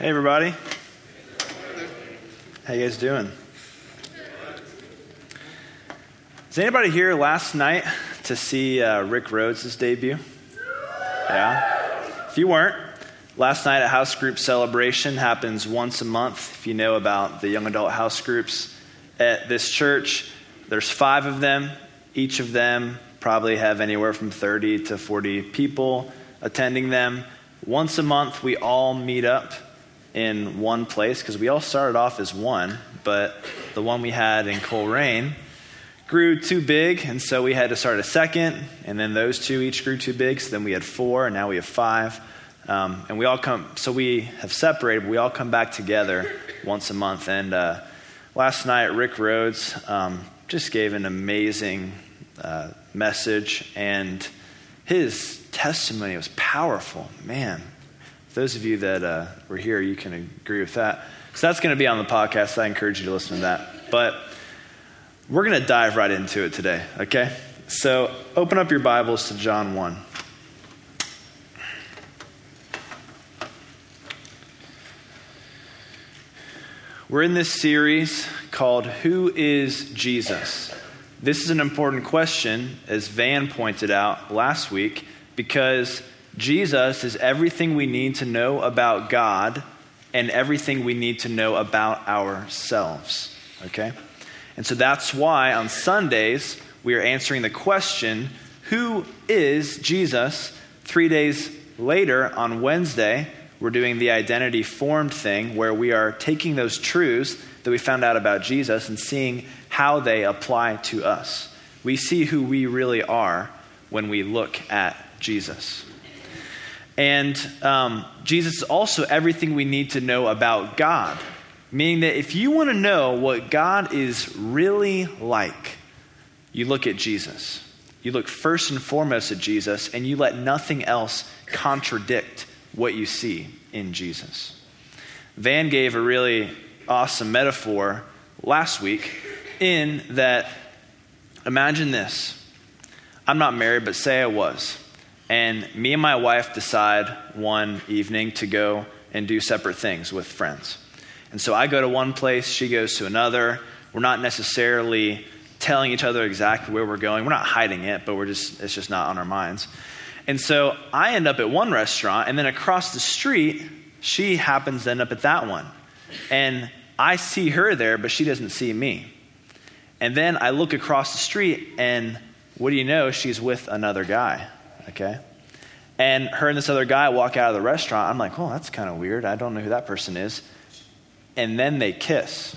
Hey, everybody. How you guys doing? Is anybody here last night to see uh, Rick Rhodes' debut? Yeah? If you weren't, last night at House Group Celebration happens once a month. If you know about the young adult house groups at this church, there's five of them. Each of them probably have anywhere from 30 to 40 people attending them. Once a month, we all meet up in one place because we all started off as one, but the one we had in Coleraine grew too big, and so we had to start a second, and then those two each grew too big, so then we had four, and now we have five. Um, and we all come, so we have separated, but we all come back together once a month. And uh, last night, Rick Rhodes um, just gave an amazing uh, message, and his testimony was powerful. Man, those of you that uh, were here, you can agree with that. So that's going to be on the podcast. I encourage you to listen to that. But we're going to dive right into it today, okay? So open up your Bibles to John 1. We're in this series called Who is Jesus? This is an important question, as Van pointed out last week, because Jesus is everything we need to know about God and everything we need to know about ourselves. Okay? And so that's why on Sundays we are answering the question who is Jesus? Three days later on Wednesday, we're doing the identity formed thing where we are taking those truths that we found out about Jesus and seeing how they apply to us. We see who we really are when we look at Jesus. And um, Jesus is also everything we need to know about God. Meaning that if you want to know what God is really like, you look at Jesus. You look first and foremost at Jesus, and you let nothing else contradict what you see in Jesus. Van gave a really awesome metaphor last week in that imagine this. I'm not married, but say I was. And me and my wife decide one evening to go and do separate things with friends. And so I go to one place, she goes to another. We're not necessarily telling each other exactly where we're going. We're not hiding it, but we're just it's just not on our minds. And so I end up at one restaurant and then across the street, she happens to end up at that one. And I see her there, but she doesn't see me. And then I look across the street and what do you know? She's with another guy okay? And her and this other guy walk out of the restaurant. I'm like, oh, that's kind of weird. I don't know who that person is. And then they kiss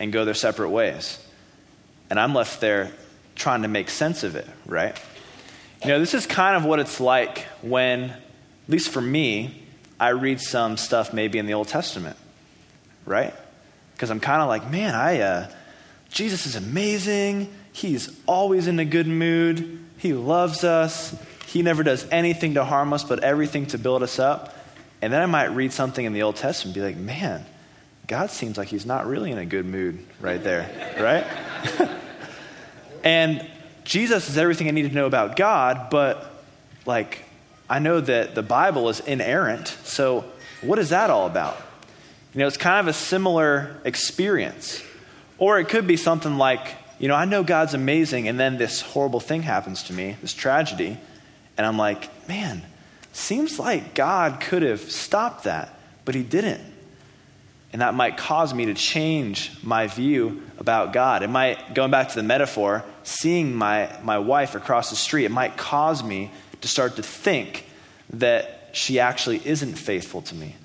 and go their separate ways. And I'm left there trying to make sense of it, right? You know, this is kind of what it's like when, at least for me, I read some stuff maybe in the Old Testament, right? Because I'm kind of like, man, I, uh, Jesus is amazing. He's always in a good mood. He loves us. He never does anything to harm us, but everything to build us up. And then I might read something in the Old Testament and be like, man, God seems like he's not really in a good mood right there, right? and Jesus is everything I need to know about God, but like, I know that the Bible is inerrant, so what is that all about? You know, it's kind of a similar experience. Or it could be something like, you know, I know God's amazing, and then this horrible thing happens to me, this tragedy, and I'm like, man, seems like God could have stopped that, but He didn't. And that might cause me to change my view about God. It might, going back to the metaphor, seeing my, my wife across the street, it might cause me to start to think that she actually isn't faithful to me,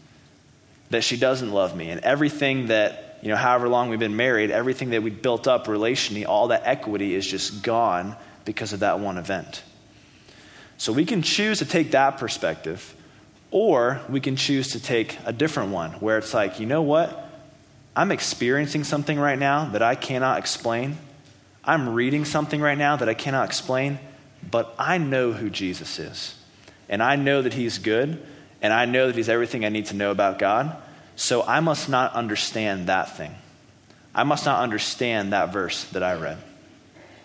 that she doesn't love me, and everything that you know, however long we've been married, everything that we built up relationally, all that equity is just gone because of that one event. So we can choose to take that perspective, or we can choose to take a different one where it's like, you know what? I'm experiencing something right now that I cannot explain. I'm reading something right now that I cannot explain, but I know who Jesus is. And I know that He's good, and I know that He's everything I need to know about God. So I must not understand that thing. I must not understand that verse that I read.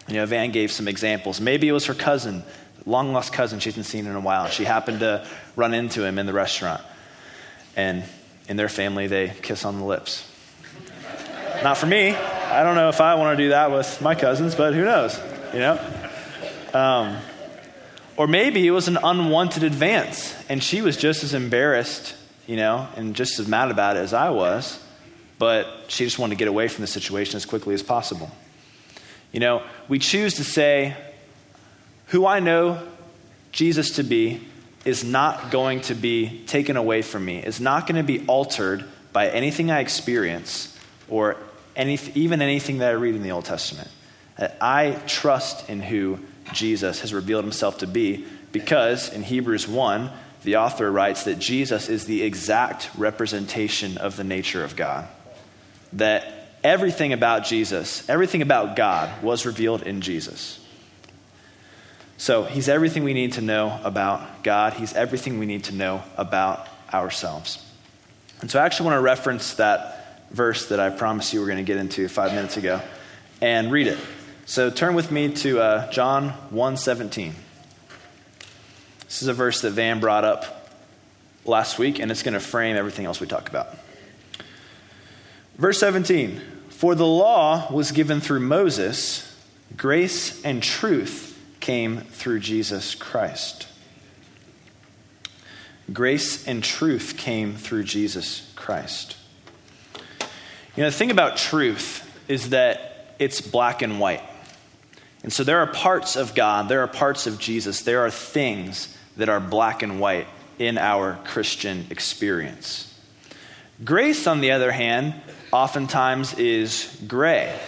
You know, Van gave some examples. Maybe it was her cousin, long lost cousin she hasn't seen in a while. She happened to run into him in the restaurant. And in their family, they kiss on the lips. Not for me. I don't know if I want to do that with my cousins, but who knows, you know? Um, or maybe it was an unwanted advance, and she was just as embarrassed, you know, and just as mad about it as I was, but she just wanted to get away from the situation as quickly as possible. You know, we choose to say, who I know Jesus to be is not going to be taken away from me, is not going to be altered by anything I experience or any, even anything that I read in the Old Testament. I trust in who Jesus has revealed himself to be because in Hebrews 1, the author writes that Jesus is the exact representation of the nature of God. That everything about Jesus, everything about God was revealed in Jesus. So he's everything we need to know about God, he's everything we need to know about ourselves. And so I actually want to reference that verse that I promised you we are going to get into five minutes ago and read it. So turn with me to uh, John 1:17. This is a verse that Van brought up last week, and it's going to frame everything else we talk about. Verse 17 For the law was given through Moses, grace and truth came through Jesus Christ. Grace and truth came through Jesus Christ. You know, the thing about truth is that it's black and white. And so there are parts of God, there are parts of Jesus, there are things that are black and white in our Christian experience. Grace, on the other hand, oftentimes is gray.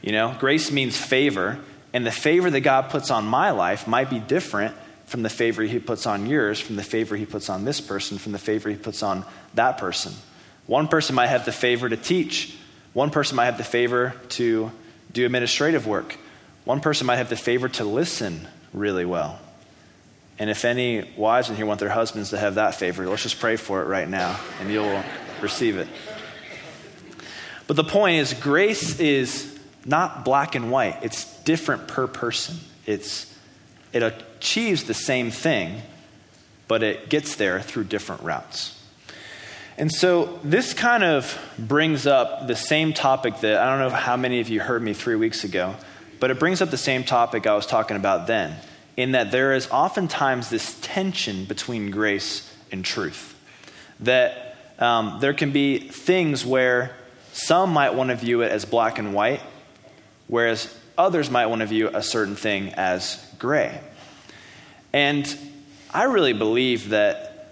You know, grace means favor, and the favor that God puts on my life might be different from the favor he puts on yours, from the favor he puts on this person, from the favor he puts on that person. One person might have the favor to teach, one person might have the favor to do administrative work. One person might have the favor to listen really well. And if any wives in here want their husbands to have that favor, let's just pray for it right now, and you'll receive it. But the point is, grace is not black and white, it's different per person. It's, it achieves the same thing, but it gets there through different routes. And so this kind of brings up the same topic that I don't know how many of you heard me three weeks ago but it brings up the same topic I was talking about then, in that there is oftentimes this tension between grace and truth. That um, there can be things where some might want to view it as black and white, whereas others might want to view a certain thing as gray. And I really believe that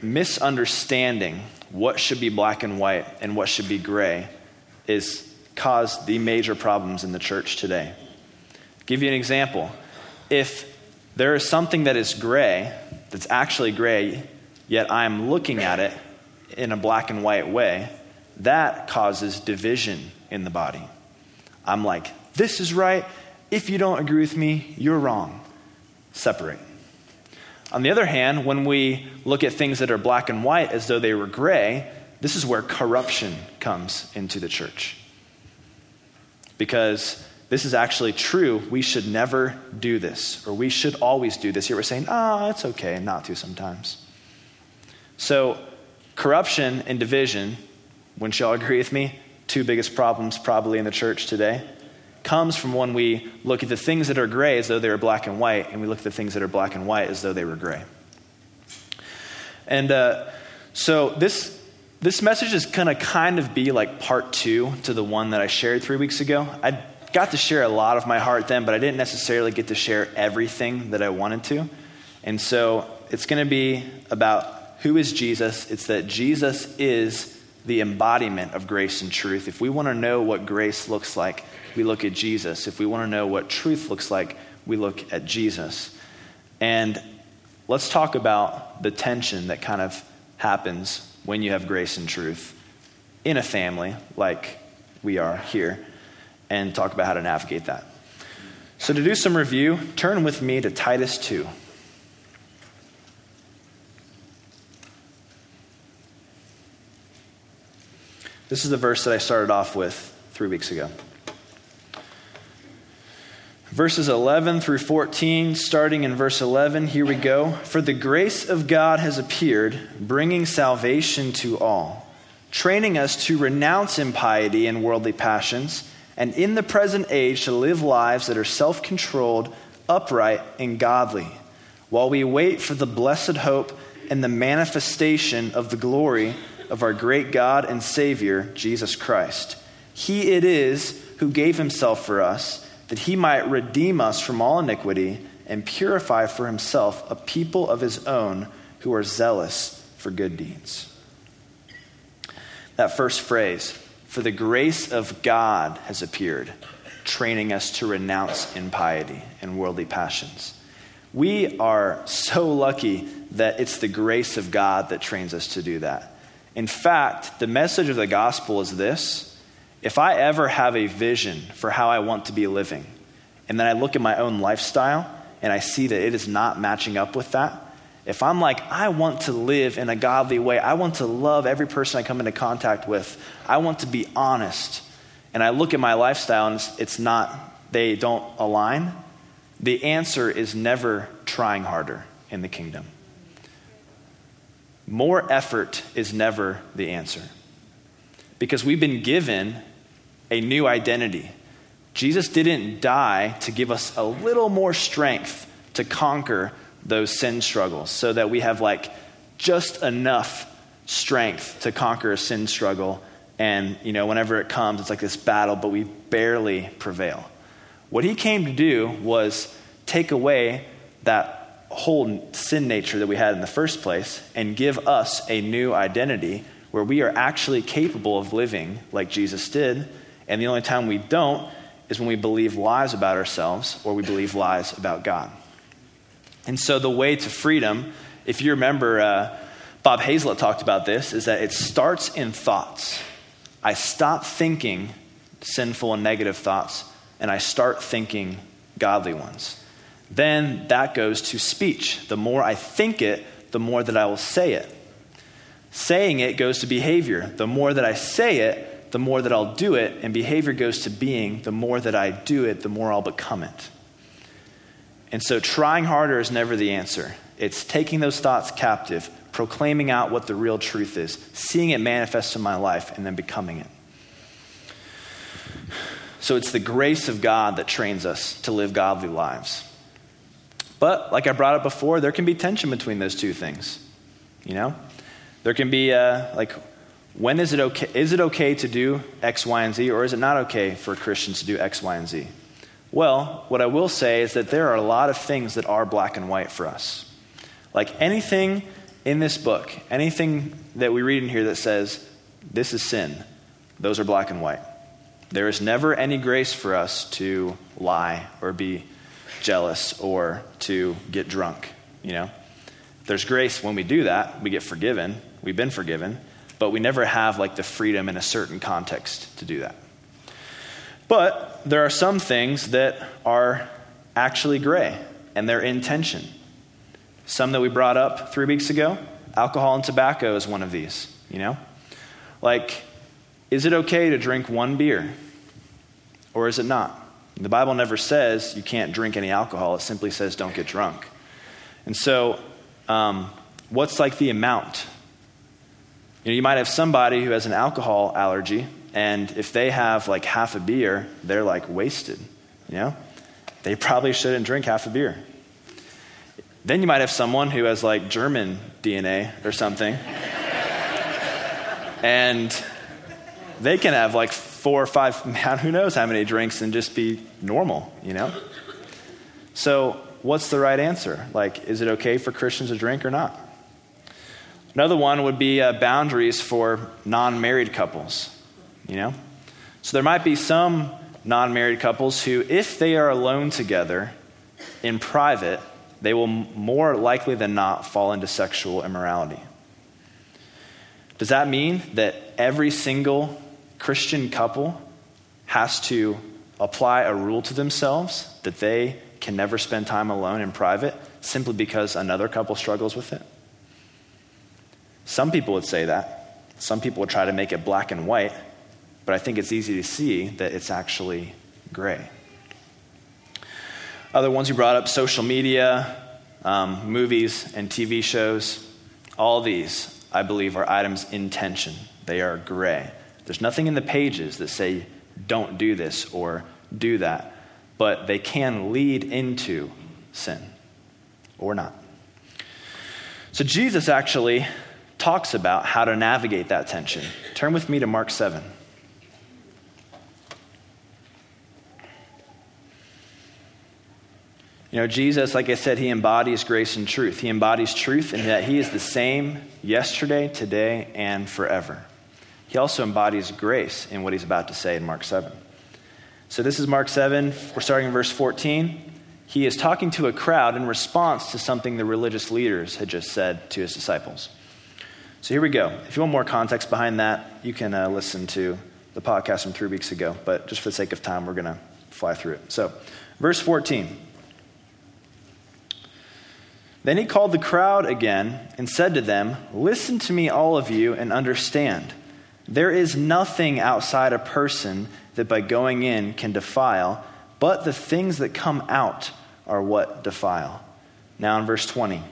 misunderstanding what should be black and white and what should be gray is caused the major problems in the church today. I'll give you an example. If there is something that is gray, that's actually gray, yet I'm looking at it in a black and white way, that causes division in the body. I'm like, this is right. If you don't agree with me, you're wrong. Separate. On the other hand, when we look at things that are black and white as though they were gray, this is where corruption comes into the church because this is actually true. We should never do this, or we should always do this. Here we're saying, ah, oh, it's okay and not to sometimes. So, corruption and division, wouldn't y'all agree with me? Two biggest problems probably in the church today comes from when we look at the things that are gray as though they were black and white, and we look at the things that are black and white as though they were gray. And uh, so this this message is going to kind of be like part two to the one that I shared three weeks ago. I got to share a lot of my heart then, but I didn't necessarily get to share everything that I wanted to. And so it's going to be about who is Jesus. It's that Jesus is the embodiment of grace and truth. If we want to know what grace looks like, we look at Jesus. If we want to know what truth looks like, we look at Jesus. And let's talk about the tension that kind of happens when you have grace and truth in a family like we are here and talk about how to navigate that. So, to do some review, turn with me to Titus 2. This is the verse that I started off with three weeks ago. Verses 11 through 14, starting in verse 11, here we go. For the grace of God has appeared, bringing salvation to all, training us to renounce impiety and worldly passions, and in the present age to live lives that are self controlled, upright, and godly, while we wait for the blessed hope and the manifestation of the glory of our great God and Savior, Jesus Christ. He it is who gave himself for us, that he might redeem us from all iniquity and purify for himself a people of his own who are zealous for good deeds. That first phrase, for the grace of God has appeared, training us to renounce impiety and worldly passions. We are so lucky that it's the grace of God that trains us to do that. In fact, the message of the gospel is this if I ever have a vision for how I want to be living, and then I look at my own lifestyle and I see that it is not matching up with that, if I'm like, I want to live in a godly way, I want to love every person I come into contact with, I want to be honest, and I look at my lifestyle and it's, it's not, they don't align, the answer is never trying harder in the kingdom. More effort is never the answer. Because we've been given a new identity. Jesus didn't die to give us a little more strength to conquer those sin struggles so that we have like just enough strength to conquer a sin struggle and you know whenever it comes it's like this battle but we barely prevail what he came to do was take away that whole sin nature that we had in the first place and give us a new identity where we are actually capable of living like Jesus did. And the only time we don't is when we believe lies about ourselves or we believe lies about God. And so, the way to freedom, if you remember, uh, Bob Hazlett talked about this, is that it starts in thoughts. I stop thinking sinful and negative thoughts, and I start thinking godly ones. Then that goes to speech. The more I think it, the more that I will say it. Saying it goes to behavior. The more that I say it, the more that I'll do it. And behavior goes to being. The more that I do it, the more I'll become it. And so trying harder is never the answer. It's taking those thoughts captive, proclaiming out what the real truth is, seeing it manifest in my life, and then becoming it. So it's the grace of God that trains us to live godly lives. But, like I brought up before, there can be tension between those two things. You know? There can be, uh, like, when is it okay? Is it okay to do X, Y, and Z, or is it not okay for Christians to do X, Y, and Z? Well, what I will say is that there are a lot of things that are black and white for us. Like anything in this book, anything that we read in here that says, this is sin, those are black and white. There is never any grace for us to lie or be jealous or to get drunk, you know? There's grace when we do that. We get forgiven. We've been forgiven. But we never have like the freedom in a certain context to do that. But there are some things that are actually gray and they're. Some that we brought up three weeks ago alcohol and tobacco is one of these, you know? Like, is it okay to drink one beer or is it not? The Bible never says you can't drink any alcohol, it simply says don't get drunk. And so, um, what's like the amount? You know, you might have somebody who has an alcohol allergy, and if they have like half a beer, they're like wasted. You know? They probably shouldn't drink half a beer. Then you might have someone who has like German DNA or something. and they can have like four or five, who knows how many drinks and just be normal, you know? So, what's the right answer? Like, is it okay for Christians to drink or not? Another one would be uh, boundaries for non married couples, you know? So, there might be some non married couples who, if they are alone together in private, they will more likely than not fall into sexual immorality. Does that mean that every single Christian couple has to apply a rule to themselves that they can never spend time alone in private simply because another couple struggles with it? Some people would say that. Some people would try to make it black and white, but I think it's easy to see that it's actually gray. Other ones we brought up social media, um, movies, and TV shows. All these, I believe, are items in tension. They are gray. There's nothing in the pages that say, don't do this or do that, but they can lead into sin or not. So Jesus actually talks about how to navigate that tension. Turn with me to Mark 7. You know, Jesus, like I said, he embodies grace and truth. He embodies truth in that he is the same yesterday, today, and forever. He also embodies grace in what he's about to say in Mark 7. So this is Mark 7. We're starting in verse 14. He is talking to a crowd in response to something the religious leaders had just said to his disciples. So here we go. If you want more context behind that, you can uh, listen to the podcast from three weeks ago. But just for the sake of time, we're going to fly through it. So, verse 14. Then he called the crowd again and said to them, Listen to me, all of you, and understand. There is nothing outside a person that by going in can defile, but the things that come out are what defile. Now in verse 20.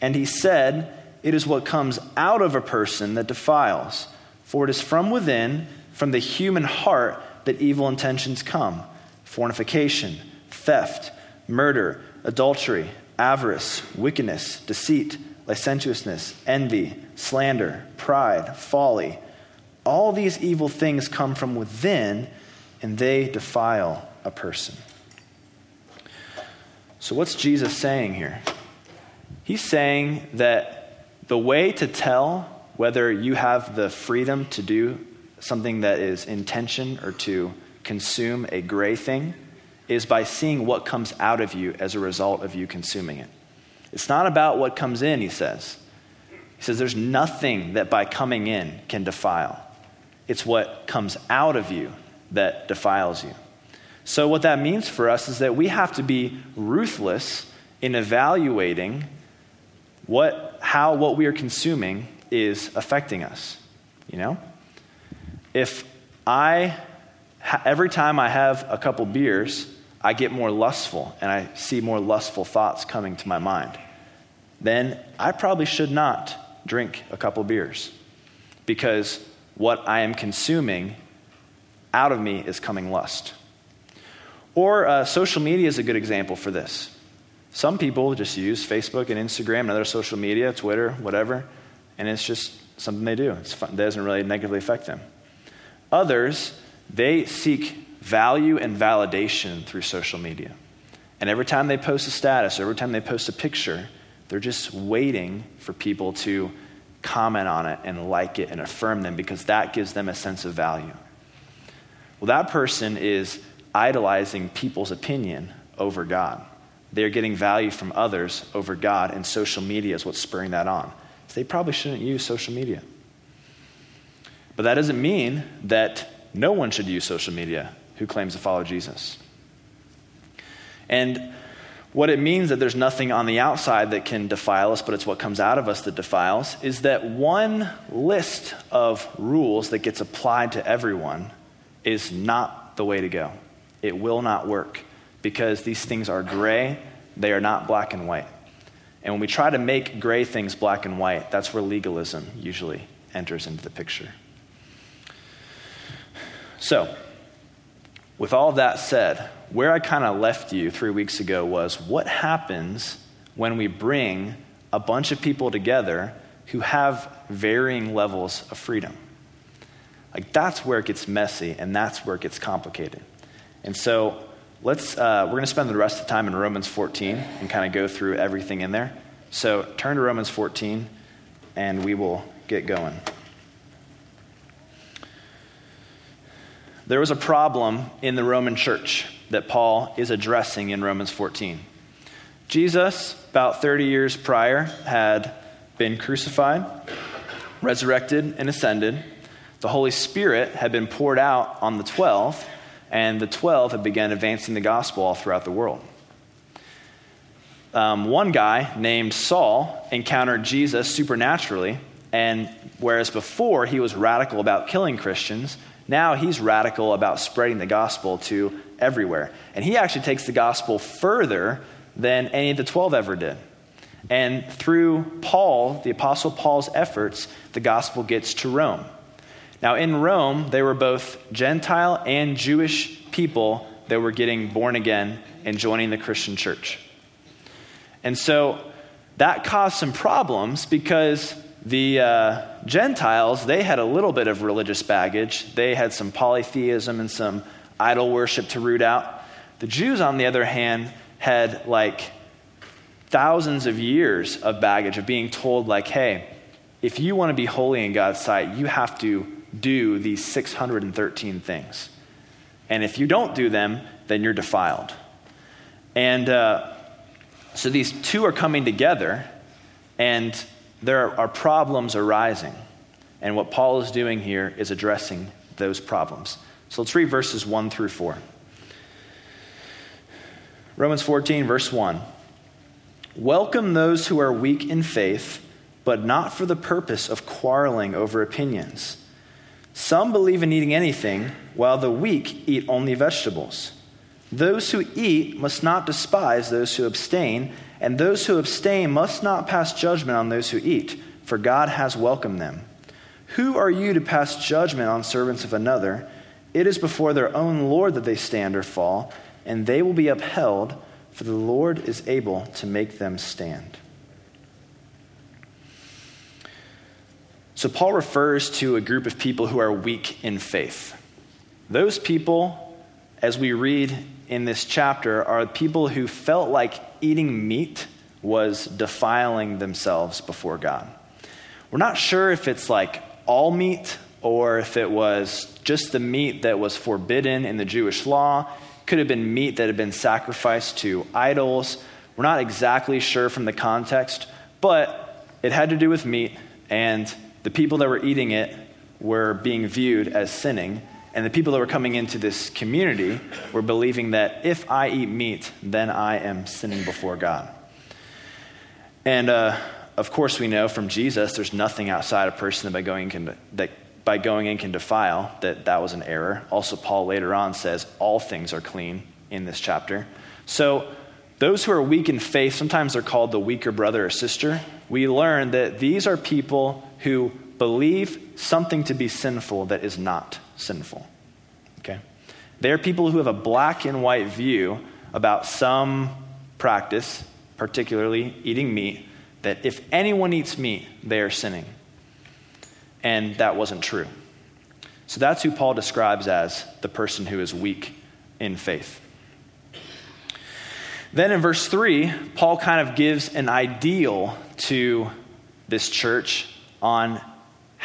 And he said, It is what comes out of a person that defiles, for it is from within, from the human heart, that evil intentions come fornication, theft, murder, adultery avarice, wickedness, deceit, licentiousness, envy, slander, pride, folly. All these evil things come from within and they defile a person. So, what's Jesus saying here? He's saying that the way to tell whether you have the freedom to do something that is intention or to consume a gray thing is by seeing what comes out of you as a result of you consuming it. It's not about what comes in, he says. He says there's nothing that by coming in can defile. It's what comes out of you that defiles you. So, what that means for us is that we have to be ruthless in evaluating what, how what we are consuming is affecting us. You know? If I, every time I have a couple beers, I get more lustful and I see more lustful thoughts coming to my mind, then I probably should not drink a couple beers because what I am consuming out of me is coming lust. Or uh, social media is a good example for this. Some people just use Facebook and Instagram and other social media, Twitter, whatever, and it's just something they do. It doesn't really negatively affect them. Others, they seek value and validation through social media. And every time they post a status, every time they post a picture, they're just waiting for people to comment on it and like it and affirm them because that gives them a sense of value. Well, that person is idolizing people's opinion over God. They're getting value from others over God, and social media is what's spurring that on. So they probably shouldn't use social media. But that doesn't mean that no one should use social media who claims to follow Jesus. And what it means that there's nothing on the outside that can defile us, but it's what comes out of us that defiles, is that one list of rules that gets applied to everyone is not the way to go. It will not work because these things are gray, they are not black and white. And when we try to make gray things black and white, that's where legalism usually enters into the picture. So, with all that said, where I kind of left you three weeks ago was what happens when we bring a bunch of people together who have varying levels of freedom? Like, that's where it gets messy and that's where it gets complicated. And so, let's, uh, we're going to spend the rest of the time in Romans 14 and kind of go through everything in there. So, turn to Romans 14 and we will get going. There was a problem in the Roman church that Paul is addressing in Romans 14. Jesus, about 30 years prior, had been crucified, resurrected, and ascended. The Holy Spirit had been poured out on the 12, and the 12 had begun advancing the gospel all throughout the world. Um, one guy named Saul encountered Jesus supernaturally, and whereas before he was radical about killing Christians, now he's radical about spreading the gospel to everywhere. And he actually takes the gospel further than any of the 12 ever did. And through Paul, the Apostle Paul's efforts, the gospel gets to Rome. Now, in Rome, they were both Gentile and Jewish people that were getting born again and joining the Christian church. And so that caused some problems because the uh, Gentiles, they had a little bit of religious baggage. They had some polytheism and some idol worship to root out. The Jews, on the other hand, had like thousands of years of baggage of being told, like, hey, if you want to be holy in God's sight, you have to do these 613 things. And if you don't do them, then you're defiled. And uh, so these two are coming together, and there are problems arising. And what Paul is doing here is addressing those problems. So let's read verses 1 through 4. Romans 14, verse 1. Welcome those who are weak in faith, but not for the purpose of quarreling over opinions. Some believe in eating anything, while the weak eat only vegetables. Those who eat must not despise those who abstain, and those who abstain must not pass judgment on those who eat, for God has welcomed them. Who are you to pass judgment on servants of another? It is before their own Lord that they stand or fall, and they will be upheld for the Lord is able to make them stand. So, Paul refers to a group of people who are weak in faith. Those people, as we read in this chapter, are people who felt like eating meat was defiling themselves before God. We're not sure if it's like all meat or if it was just the meat that was forbidden in the Jewish law could have been meat that had been sacrificed to idols. We're not exactly sure from the context, but it had to do with meat, and the people that were eating it were being viewed as sinning. And the people that were coming into this community were believing that if I eat meat, then I am sinning before God. And uh, of course, we know from Jesus, there's nothing outside a person that by going can, that by going in can defile, that that was an error. Also, Paul later on says all things are clean in this chapter. So, those who are weak in faith, sometimes they're called the weaker brother or sister. We learn that these are people who believe something to be sinful that is not sinful. Okay? They're people who have a black and white view about some practice, particularly eating meat, that if anyone eats meat, they are sinning and that wasn't true. So that's who Paul describes as the person who is weak in faith. Then in verse 3, Paul kind of gives an ideal to this church on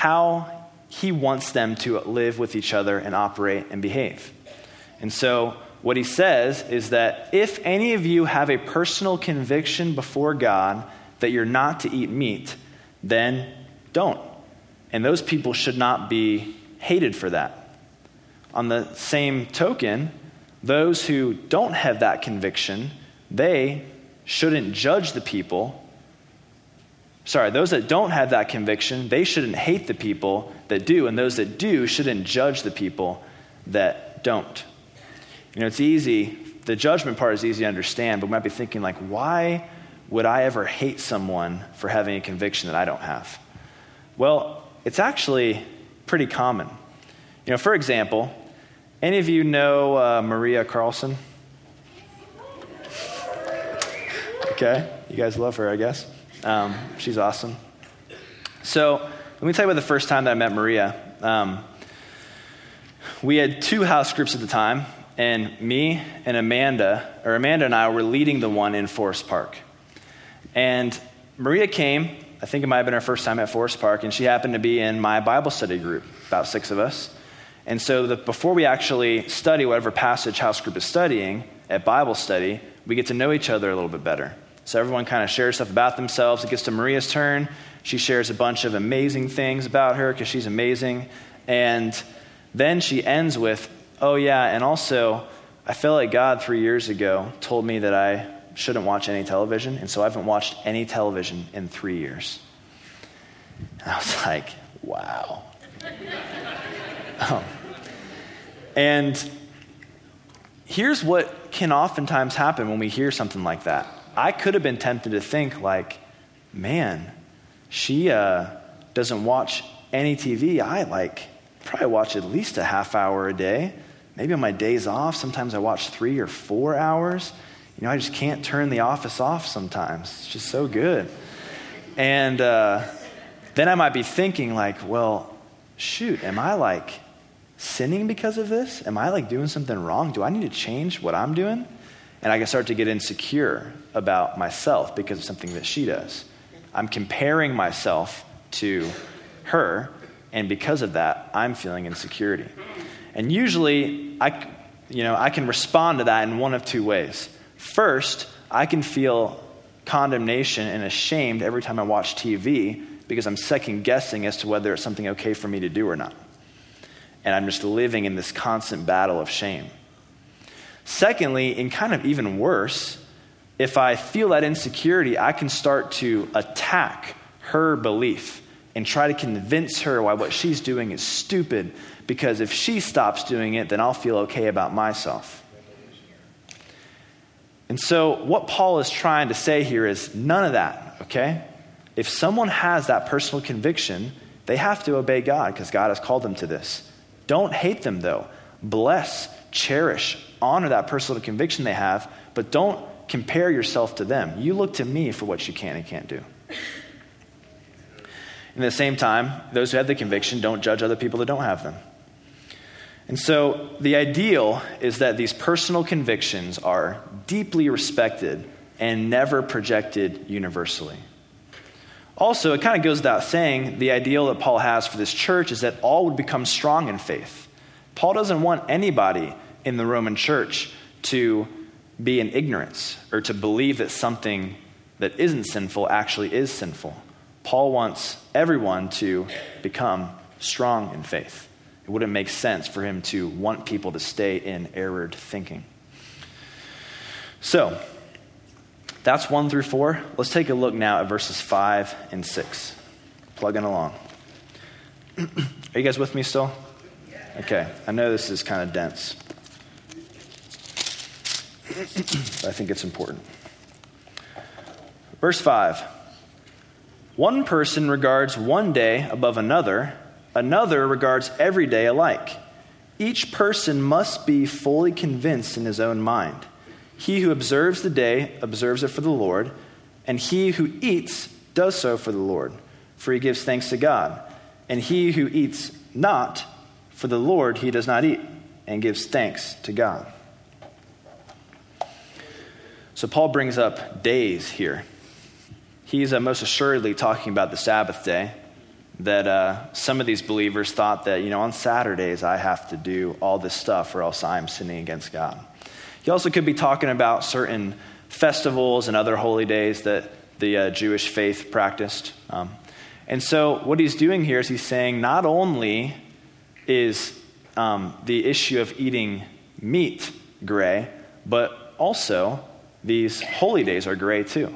how he wants them to live with each other and operate and behave. And so, what he says is that if any of you have a personal conviction before God that you're not to eat meat, then don't. And those people should not be hated for that. On the same token, those who don't have that conviction, they shouldn't judge the people. Sorry, those that don't have that conviction, they shouldn't hate the people that do, and those that do shouldn't judge the people that don't. You know, it's easy, the judgment part is easy to understand, but we might be thinking, like, why would I ever hate someone for having a conviction that I don't have? Well, it's actually pretty common. You know, for example, any of you know uh, Maria Carlson? Okay, you guys love her, I guess. Um, she's awesome. So, let me tell you about the first time that I met Maria. Um, we had two house groups at the time, and me and Amanda, or Amanda and I, were leading the one in Forest Park. And Maria came I think it might have been her first time at Forest Park, and she happened to be in my Bible study group, about six of us. And so the, before we actually study whatever passage house group is studying at Bible study, we get to know each other a little bit better. So everyone kind of shares stuff about themselves. It gets to Maria's turn. She shares a bunch of amazing things about her because she's amazing. And then she ends with, Oh, yeah, and also, I feel like God three years ago told me that I shouldn't watch any television, and so I haven't watched any television in three years. And I was like, wow. um, and here's what can oftentimes happen when we hear something like that. I could have been tempted to think, like, man, she uh, doesn't watch any TV. I like probably watch at least a half hour a day. Maybe on my days off, sometimes I watch three or four hours. You know, I just can't turn the office off sometimes. It's just so good. And uh, then I might be thinking, like, well, shoot, am I like sinning because of this? Am I like doing something wrong? Do I need to change what I'm doing? And I can start to get insecure about myself because of something that she does. I'm comparing myself to her, and because of that, I'm feeling insecurity. And usually, I, you know, I can respond to that in one of two ways. First, I can feel condemnation and ashamed every time I watch TV because I'm second guessing as to whether it's something okay for me to do or not. And I'm just living in this constant battle of shame. Secondly, and kind of even worse, if I feel that insecurity, I can start to attack her belief and try to convince her why what she's doing is stupid because if she stops doing it, then I'll feel okay about myself. And so, what Paul is trying to say here is none of that, okay? If someone has that personal conviction, they have to obey God because God has called them to this. Don't hate them, though. Bless, cherish, honor that personal conviction they have, but don't compare yourself to them. You look to me for what you can and can't do. And at the same time, those who have the conviction don't judge other people that don't have them. And so the ideal is that these personal convictions are deeply respected and never projected universally. Also, it kind of goes without saying, the ideal that Paul has for this church is that all would become strong in faith. Paul doesn't want anybody in the Roman church to be in ignorance or to believe that something that isn't sinful actually is sinful. Paul wants everyone to become strong in faith. It wouldn't make sense for him to want people to stay in errored thinking. So, that's 1 through 4. Let's take a look now at verses 5 and 6. Plugging along. Are you guys with me still? Okay, I know this is kind of dense, I think it's important. Verse 5 One person regards one day above another, another regards every day alike. Each person must be fully convinced in his own mind. He who observes the day observes it for the Lord, and he who eats does so for the Lord, for he gives thanks to God. And he who eats not for the Lord he does not eat, and gives thanks to God. So Paul brings up days here. He's uh, most assuredly talking about the Sabbath day. That uh, some of these believers thought that, you know, on Saturdays I have to do all this stuff or else I'm sinning against God. He also could be talking about certain festivals and other holy days that the uh, Jewish faith practiced. Um, and so, what he's doing here is he's saying not only is um, the issue of eating meat gray, but also these holy days are gray too.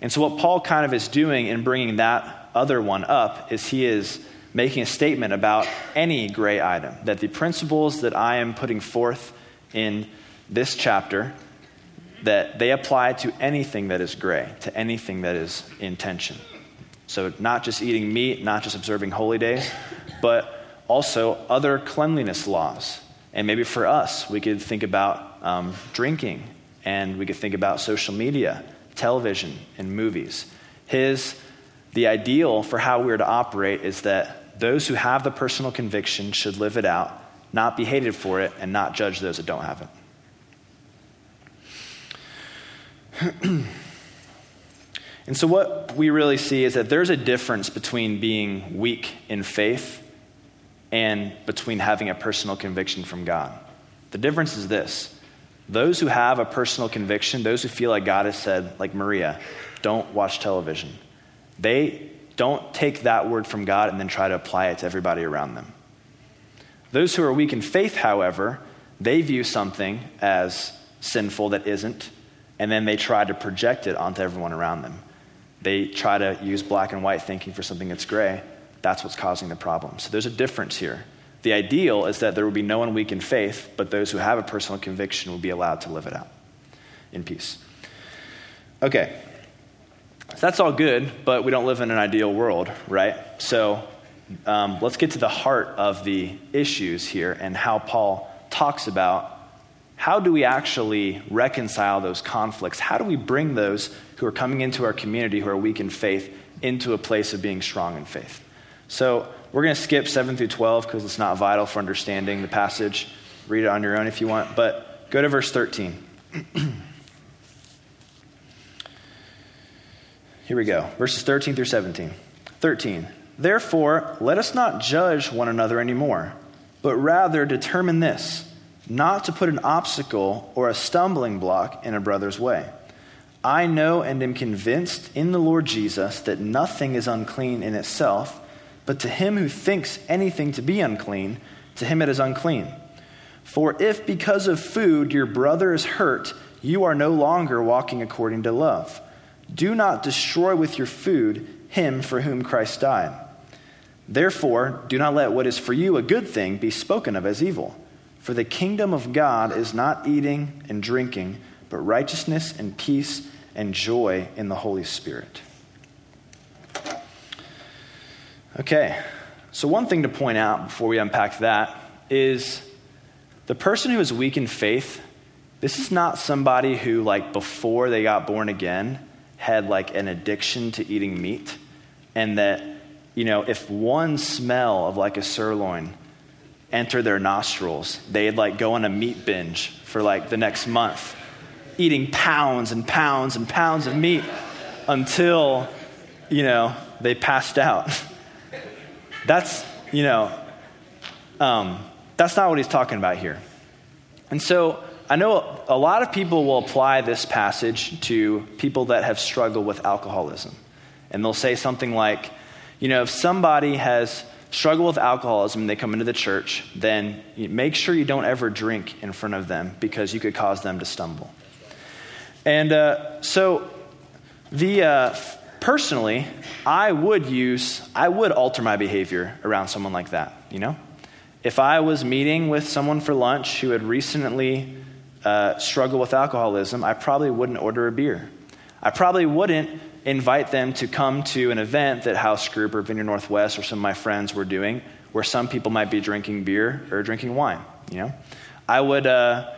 And so, what Paul kind of is doing in bringing that other one up is he is making a statement about any gray item, that the principles that I am putting forth in this chapter, that they apply to anything that is gray, to anything that is in tension. So, not just eating meat, not just observing holy days, but also other cleanliness laws. And maybe for us, we could think about um, drinking, and we could think about social media, television, and movies. His, the ideal for how we're to operate is that those who have the personal conviction should live it out, not be hated for it, and not judge those that don't have it. and so, what we really see is that there's a difference between being weak in faith and between having a personal conviction from God. The difference is this those who have a personal conviction, those who feel like God has said, like Maria, don't watch television, they don't take that word from God and then try to apply it to everybody around them. Those who are weak in faith, however, they view something as sinful that isn't, and then they try to project it onto everyone around them. They try to use black and white thinking for something that's gray. That's what's causing the problem. So there's a difference here The ideal is that there will be no one weak in faith, but those who have a personal conviction will be allowed to live it out in peace. Okay, so that's all good, but we don't live in an ideal world, right? So um, let's get to the heart of the issues here and how Paul talks about how do we actually reconcile those conflicts? How do we bring those who are coming into our community who are weak in faith into a place of being strong in faith? So we're going to skip 7 through 12 because it's not vital for understanding the passage. Read it on your own if you want, but go to verse 13. Here we go. Verses 13 through 17. 13. Therefore, let us not judge one another anymore, but rather determine this not to put an obstacle or a stumbling block in a brother's way. I know and am convinced in the Lord Jesus that nothing is unclean in itself, but to him who thinks anything to be unclean, to him it is unclean. For if because of food your brother is hurt, you are no longer walking according to love. Do not destroy with your food him for whom Christ died. Therefore, do not let what is for you a good thing be spoken of as evil. For the kingdom of God is not eating and drinking, but righteousness and peace and joy in the Holy Spirit. Okay, so one thing to point out before we unpack that is the person who is weak in faith, this is not somebody who, like, before they got born again, had like an addiction to eating meat, and that, you know, if one smell of like a sirloin entered their nostrils, they'd like go on a meat binge for like the next month, eating pounds and pounds and pounds of meat until, you know, they passed out. That's, you know, um, that's not what he's talking about here. And so I know a lot of people will apply this passage to people that have struggled with alcoholism. And they'll say something like, you know, if somebody has struggled with alcoholism and they come into the church, then make sure you don't ever drink in front of them because you could cause them to stumble. And uh, so, the uh, personally, I would use, I would alter my behavior around someone like that, you know? If I was meeting with someone for lunch who had recently uh, struggle with alcoholism, I probably wouldn't order a beer. I probably wouldn't invite them to come to an event that House Group or Vineyard Northwest or some of my friends were doing, where some people might be drinking beer or drinking wine. You know, I would uh,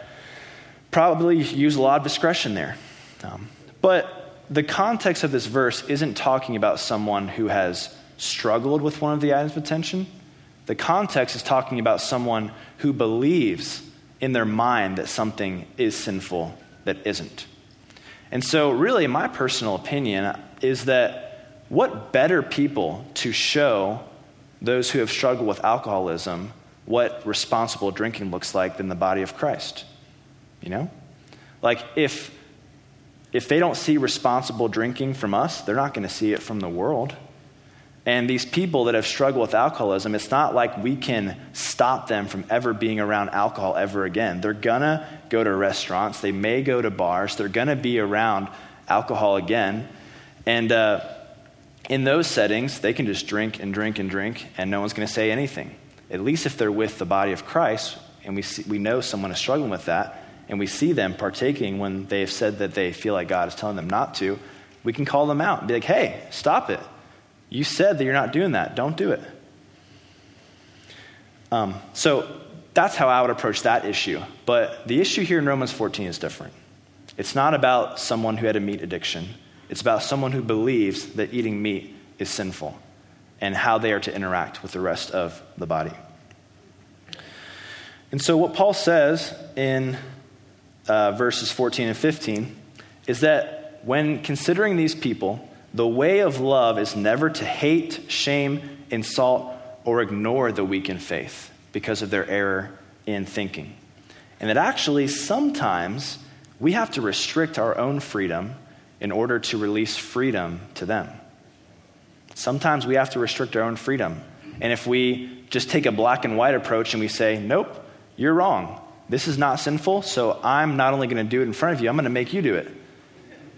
probably use a lot of discretion there. Um, but the context of this verse isn't talking about someone who has struggled with one of the items of attention. The context is talking about someone who believes in their mind that something is sinful that isn't. And so, really, my personal opinion is that what better people to show those who have struggled with alcoholism what responsible drinking looks like than the body of Christ? You know? Like, if, if they don't see responsible drinking from us, they're not going to see it from the world. And these people that have struggled with alcoholism, it's not like we can stop them from ever being around alcohol ever again. They're gonna go to restaurants, they may go to bars, they're gonna be around alcohol again. And uh, in those settings, they can just drink and drink and drink, and no one's gonna say anything. At least if they're with the body of Christ, and we, see, we know someone is struggling with that, and we see them partaking when they have said that they feel like God is telling them not to, we can call them out and be like, hey, stop it you said that you're not doing that. Don't do it. Um, so that's how I would approach that issue. But the issue here in Romans 14 is different. It's not about someone who had a meat addiction, it's about someone who believes that eating meat is sinful and how they are to interact with the rest of the body. And so, what Paul says in uh, verses 14 and 15 is that when considering these people, the way of love is never to hate, shame, insult, or ignore the weak in faith because of their error in thinking. And that actually sometimes we have to restrict our own freedom in order to release freedom to them. Sometimes we have to restrict our own freedom. And if we just take a black and white approach and we say, nope, you're wrong. This is not sinful, so I'm not only going to do it in front of you, I'm going to make you do it.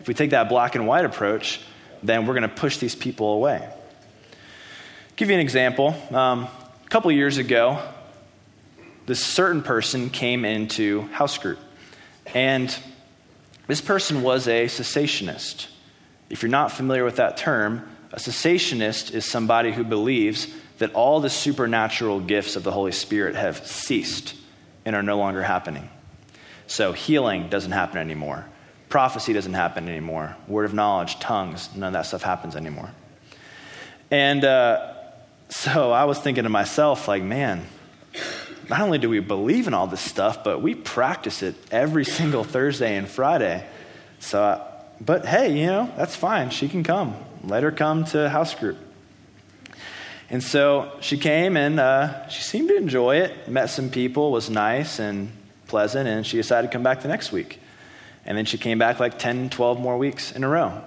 If we take that black and white approach, then we're going to push these people away. I'll give you an example. Um, a couple years ago, this certain person came into house group. And this person was a cessationist. If you're not familiar with that term, a cessationist is somebody who believes that all the supernatural gifts of the Holy Spirit have ceased and are no longer happening. So healing doesn't happen anymore. Prophecy doesn't happen anymore. Word of knowledge, tongues, none of that stuff happens anymore. And uh, so I was thinking to myself, like, man, not only do we believe in all this stuff, but we practice it every single Thursday and Friday. So, uh, but hey, you know, that's fine. She can come. Let her come to house group. And so she came and uh, she seemed to enjoy it, met some people, was nice and pleasant, and she decided to come back the next week. And then she came back like 10, 12 more weeks in a row.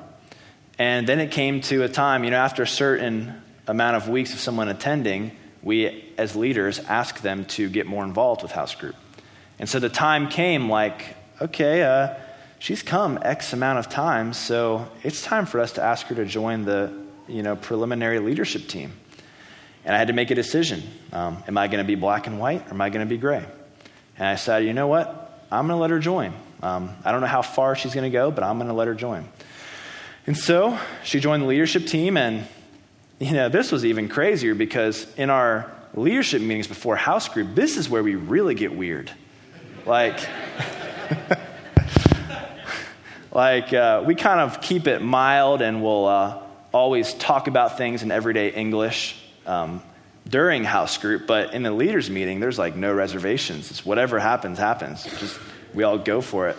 And then it came to a time, you know, after a certain amount of weeks of someone attending, we as leaders ask them to get more involved with house group. And so the time came like, okay, uh, she's come X amount of times, so it's time for us to ask her to join the, you know, preliminary leadership team. And I had to make a decision. Um, am I going to be black and white or am I going to be gray? And I said, you know what? I'm going to let her join. Um, I don't know how far she's going to go, but I'm going to let her join. And so she joined the leadership team, and you know, this was even crazier because in our leadership meetings before house group, this is where we really get weird. Like, like uh, we kind of keep it mild and we'll uh, always talk about things in everyday English um, during house group, but in the leaders meeting, there's like no reservations. It's whatever happens, happens. Just we all go for it.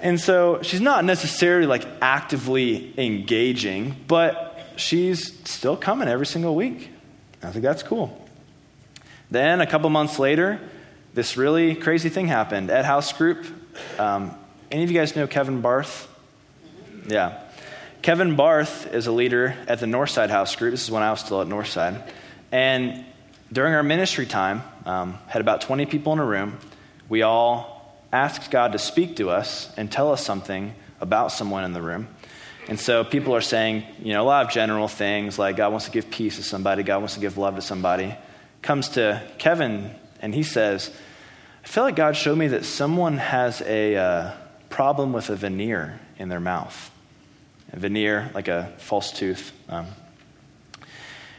And so she's not necessarily like actively engaging, but she's still coming every single week. I think that's cool. Then a couple months later, this really crazy thing happened at house group. Um, any of you guys know Kevin Barth? Yeah. Kevin Barth is a leader at the Northside House Group. This is when I was still at Northside. And during our ministry time, um, had about 20 people in a room. We all asked God to speak to us and tell us something about someone in the room. And so people are saying, you know, a lot of general things like God wants to give peace to somebody, God wants to give love to somebody. Comes to Kevin, and he says, I feel like God showed me that someone has a uh, problem with a veneer in their mouth a veneer, like a false tooth. Um,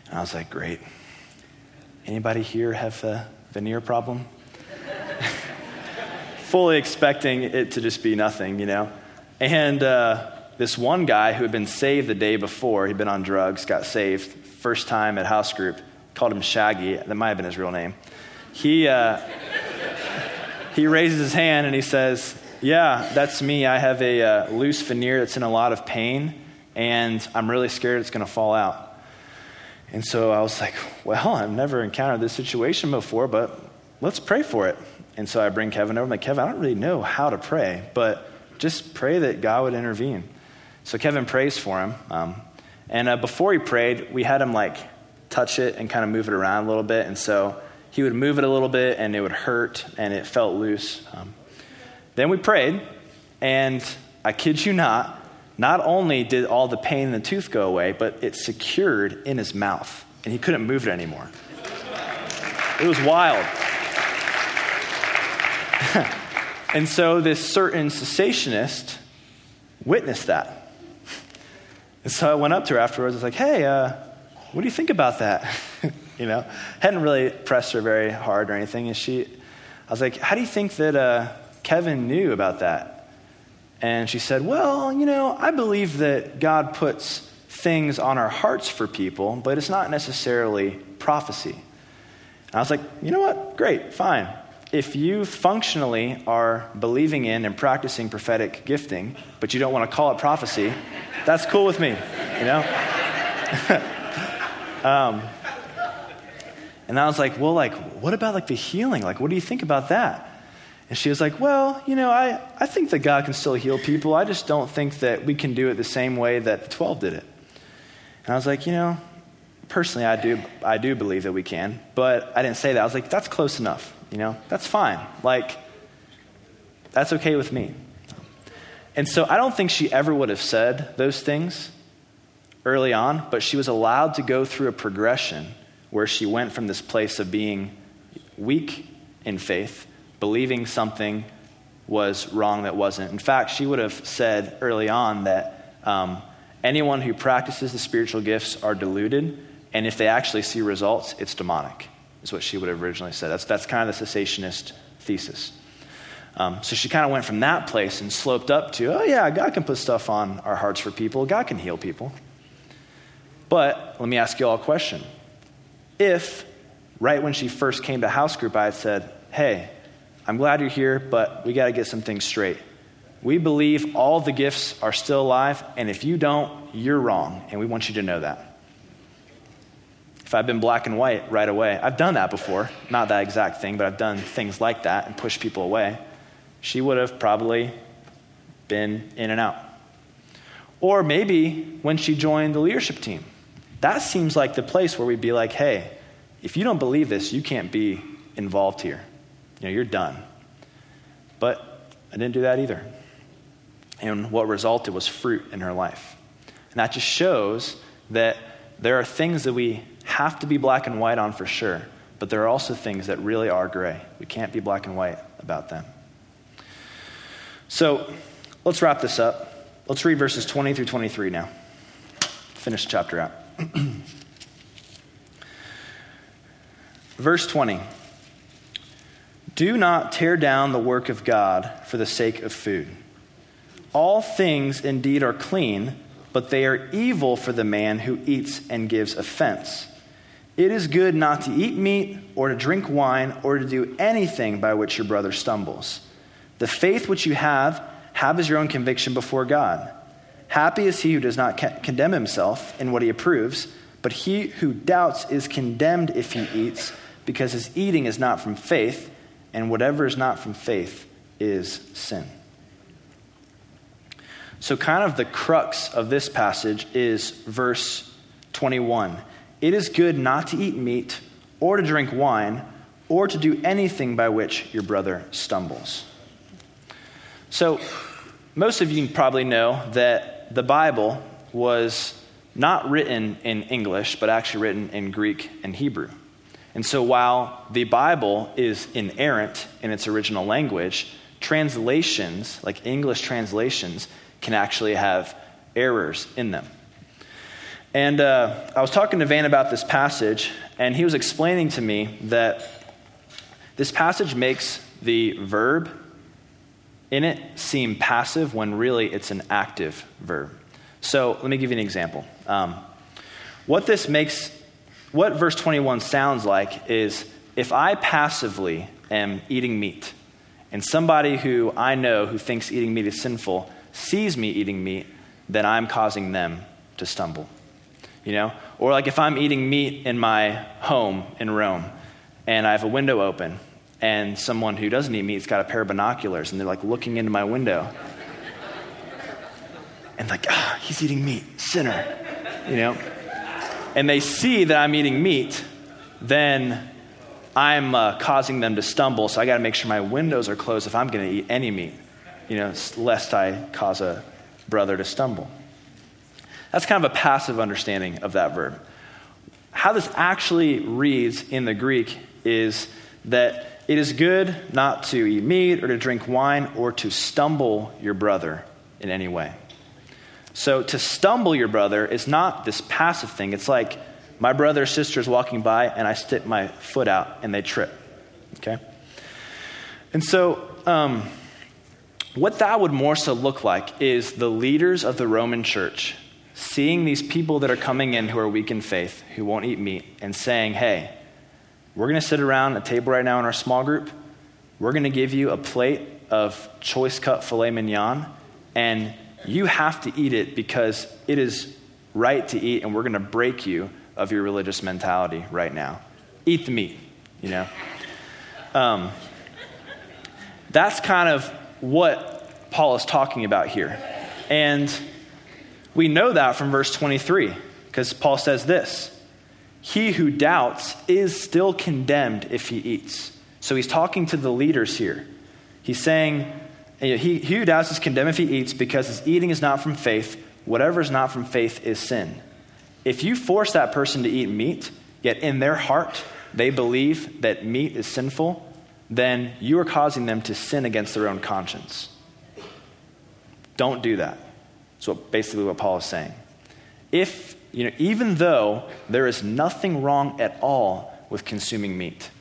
and I was like, great. Anybody here have a veneer problem? Fully expecting it to just be nothing, you know? And uh, this one guy who had been saved the day before, he'd been on drugs, got saved, first time at house group, called him Shaggy. That might have been his real name. He, uh, he raises his hand and he says, yeah, that's me. I have a uh, loose veneer that's in a lot of pain, and I'm really scared it's going to fall out. And so I was like, well, I've never encountered this situation before, but let's pray for it. And so I bring Kevin over. I'm like, Kevin, I don't really know how to pray, but just pray that God would intervene. So Kevin prays for him. Um, and uh, before he prayed, we had him like touch it and kind of move it around a little bit. And so he would move it a little bit, and it would hurt, and it felt loose. Um, then we prayed, and I kid you not, not only did all the pain in the tooth go away, but it secured in his mouth, and he couldn't move it anymore. It was wild. and so this certain cessationist witnessed that. And so I went up to her afterwards. I was like, hey, uh, what do you think about that? you know, hadn't really pressed her very hard or anything. And she, I was like, how do you think that uh, Kevin knew about that. And she said, Well, you know, I believe that God puts things on our hearts for people, but it's not necessarily prophecy. And I was like, You know what? Great, fine. If you functionally are believing in and practicing prophetic gifting, but you don't want to call it prophecy, that's cool with me, you know? um, and I was like, well, like, what about like the healing? Like, what do you think about that? And she was like, Well, you know, I, I think that God can still heal people. I just don't think that we can do it the same way that the 12 did it. And I was like, You know, personally, I do, I do believe that we can, but I didn't say that. I was like, That's close enough. You know, that's fine. Like, that's okay with me. And so I don't think she ever would have said those things early on, but she was allowed to go through a progression where she went from this place of being weak in faith, believing something was wrong that wasn't. In fact, she would have said early on that um, anyone who practices the spiritual gifts are deluded, and if they actually see results, it's demonic, is what she would have originally said. That's, that's kind of the cessationist thesis. Um, so she kind of went from that place and sloped up to, oh, yeah, God can put stuff on our hearts for people, God can heal people. But let me ask you all a question. If, right when she first came to house group, I had said, hey, I'm glad you're here, but we got to get some things straight. We believe all the gifts are still alive, and if you don't, you're wrong, and we want you to know that. If I've been black and white right away, I've done that before. Not that exact thing, but I've done things like that and pushed people away. She would have probably been in and out. Or maybe when she joined the leadership team. That seems like the place where we'd be like, hey, if you don't believe this, you can't be involved here. You know, you're done. But I didn't do that either. And what resulted was fruit in her life. And that just shows that there are things that we have to be black and white on for sure, but there are also things that really are gray. We can't be black and white about them. So let's wrap this up. Let's read verses 20 through 23 now. Finish the chapter out. Verse 20 Do not tear down the work of God for the sake of food. All things indeed are clean, but they are evil for the man who eats and gives offense. It is good not to eat meat or to drink wine or to do anything by which your brother stumbles. The faith which you have, have as your own conviction before God. Happy is he who does not condemn himself in what he approves, but he who doubts is condemned if he eats, because his eating is not from faith, and whatever is not from faith is sin. So, kind of the crux of this passage is verse 21. It is good not to eat meat, or to drink wine, or to do anything by which your brother stumbles. So, most of you probably know that the Bible was not written in English, but actually written in Greek and Hebrew. And so while the Bible is inerrant in its original language, translations, like English translations, can actually have errors in them. And uh, I was talking to Van about this passage, and he was explaining to me that this passage makes the verb in it seem passive when really it's an active verb. So let me give you an example. Um, what this makes, what verse 21 sounds like is if I passively am eating meat, and somebody who I know who thinks eating meat is sinful sees me eating meat, then I'm causing them to stumble. You know? Or like if I'm eating meat in my home in Rome and I have a window open and someone who doesn't eat meat's got a pair of binoculars and they're like looking into my window. and like, ah, he's eating meat, sinner, you know? And they see that I'm eating meat, then I'm uh, causing them to stumble, so I got to make sure my windows are closed if I'm going to eat any meat, you know, lest I cause a brother to stumble. That's kind of a passive understanding of that verb. How this actually reads in the Greek is that it is good not to eat meat or to drink wine or to stumble your brother in any way. So, to stumble your brother is not this passive thing. It's like my brother or sister is walking by and I stick my foot out and they trip. Okay? And so, um, what that would more so look like is the leaders of the Roman church seeing these people that are coming in who are weak in faith, who won't eat meat, and saying, hey, we're going to sit around a table right now in our small group. We're going to give you a plate of choice cut filet mignon, and you have to eat it because it is right to eat, and we're going to break you of your religious mentality right now. Eat the meat, you know? Um, that's kind of what Paul is talking about here. And we know that from verse 23, because Paul says this he who doubts is still condemned if he eats. So he's talking to the leaders here. He's saying, he, he who doubts is condemned if he eats because his eating is not from faith. Whatever is not from faith is sin. If you force that person to eat meat, yet in their heart they believe that meat is sinful, then you are causing them to sin against their own conscience. Don't do that. That's basically what Paul is saying. If, you know, even though there is nothing wrong at all with consuming meat,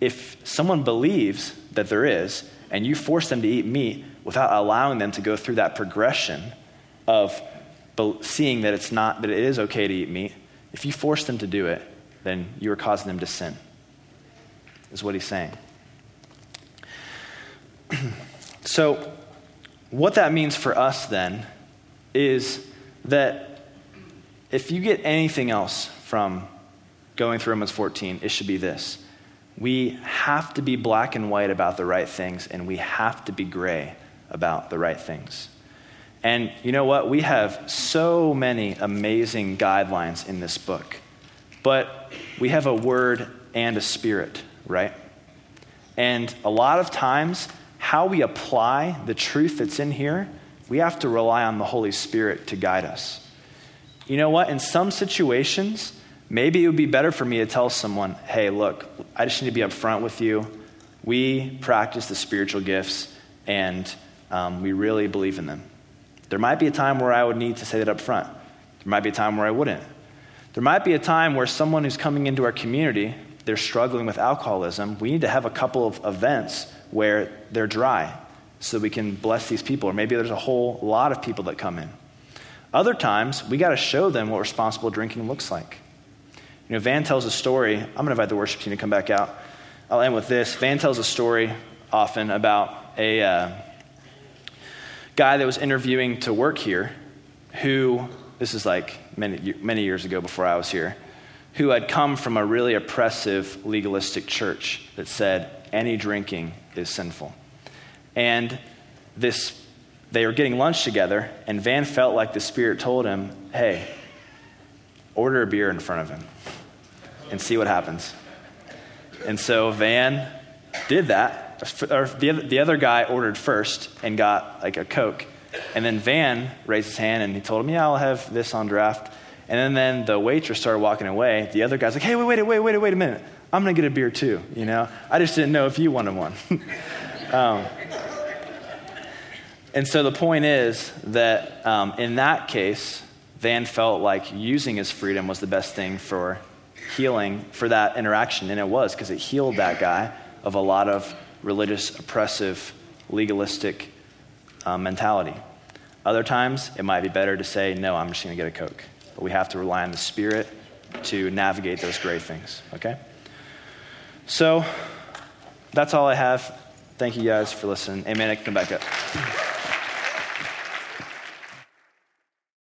if someone believes that there is, and you force them to eat meat without allowing them to go through that progression of seeing that it's not, that it is okay to eat meat, if you force them to do it, then you are causing them to sin, is what he's saying. so, what that means for us then is that if you get anything else from going through Romans 14, it should be this. We have to be black and white about the right things, and we have to be gray about the right things. And you know what? We have so many amazing guidelines in this book, but we have a word and a spirit, right? And a lot of times, how we apply the truth that's in here, we have to rely on the Holy Spirit to guide us. You know what? In some situations, maybe it would be better for me to tell someone, hey, look, I just need to be upfront with you. We practice the spiritual gifts, and um, we really believe in them. There might be a time where I would need to say that up front. There might be a time where I wouldn't. There might be a time where someone who's coming into our community, they're struggling with alcoholism. We need to have a couple of events where they're dry so we can bless these people. Or maybe there's a whole lot of people that come in. Other times, we got to show them what responsible drinking looks like. You know, Van tells a story. I'm going to invite the worship team to come back out. I'll end with this. Van tells a story often about a uh, guy that was interviewing to work here who, this is like many, many years ago before I was here, who had come from a really oppressive, legalistic church that said any drinking is sinful. And this, they were getting lunch together, and Van felt like the Spirit told him, hey, order a beer in front of him and see what happens. And so Van did that. Or the, the other guy ordered first and got like a Coke. And then Van raised his hand and he told him, Yeah, I'll have this on draft. And then, then the waitress started walking away. The other guy's like, Hey, wait, wait, wait, wait, wait a minute. I'm going to get a beer too, you know? I just didn't know if you wanted one. um, and so the point is that um, in that case, Van felt like using his freedom was the best thing for healing for that interaction. And it was because it healed that guy of a lot of religious, oppressive, legalistic um, mentality. Other times, it might be better to say, no, I'm just going to get a Coke. But we have to rely on the Spirit to navigate those gray things, okay? So, that's all I have. Thank you guys for listening. Amen. I can come back up.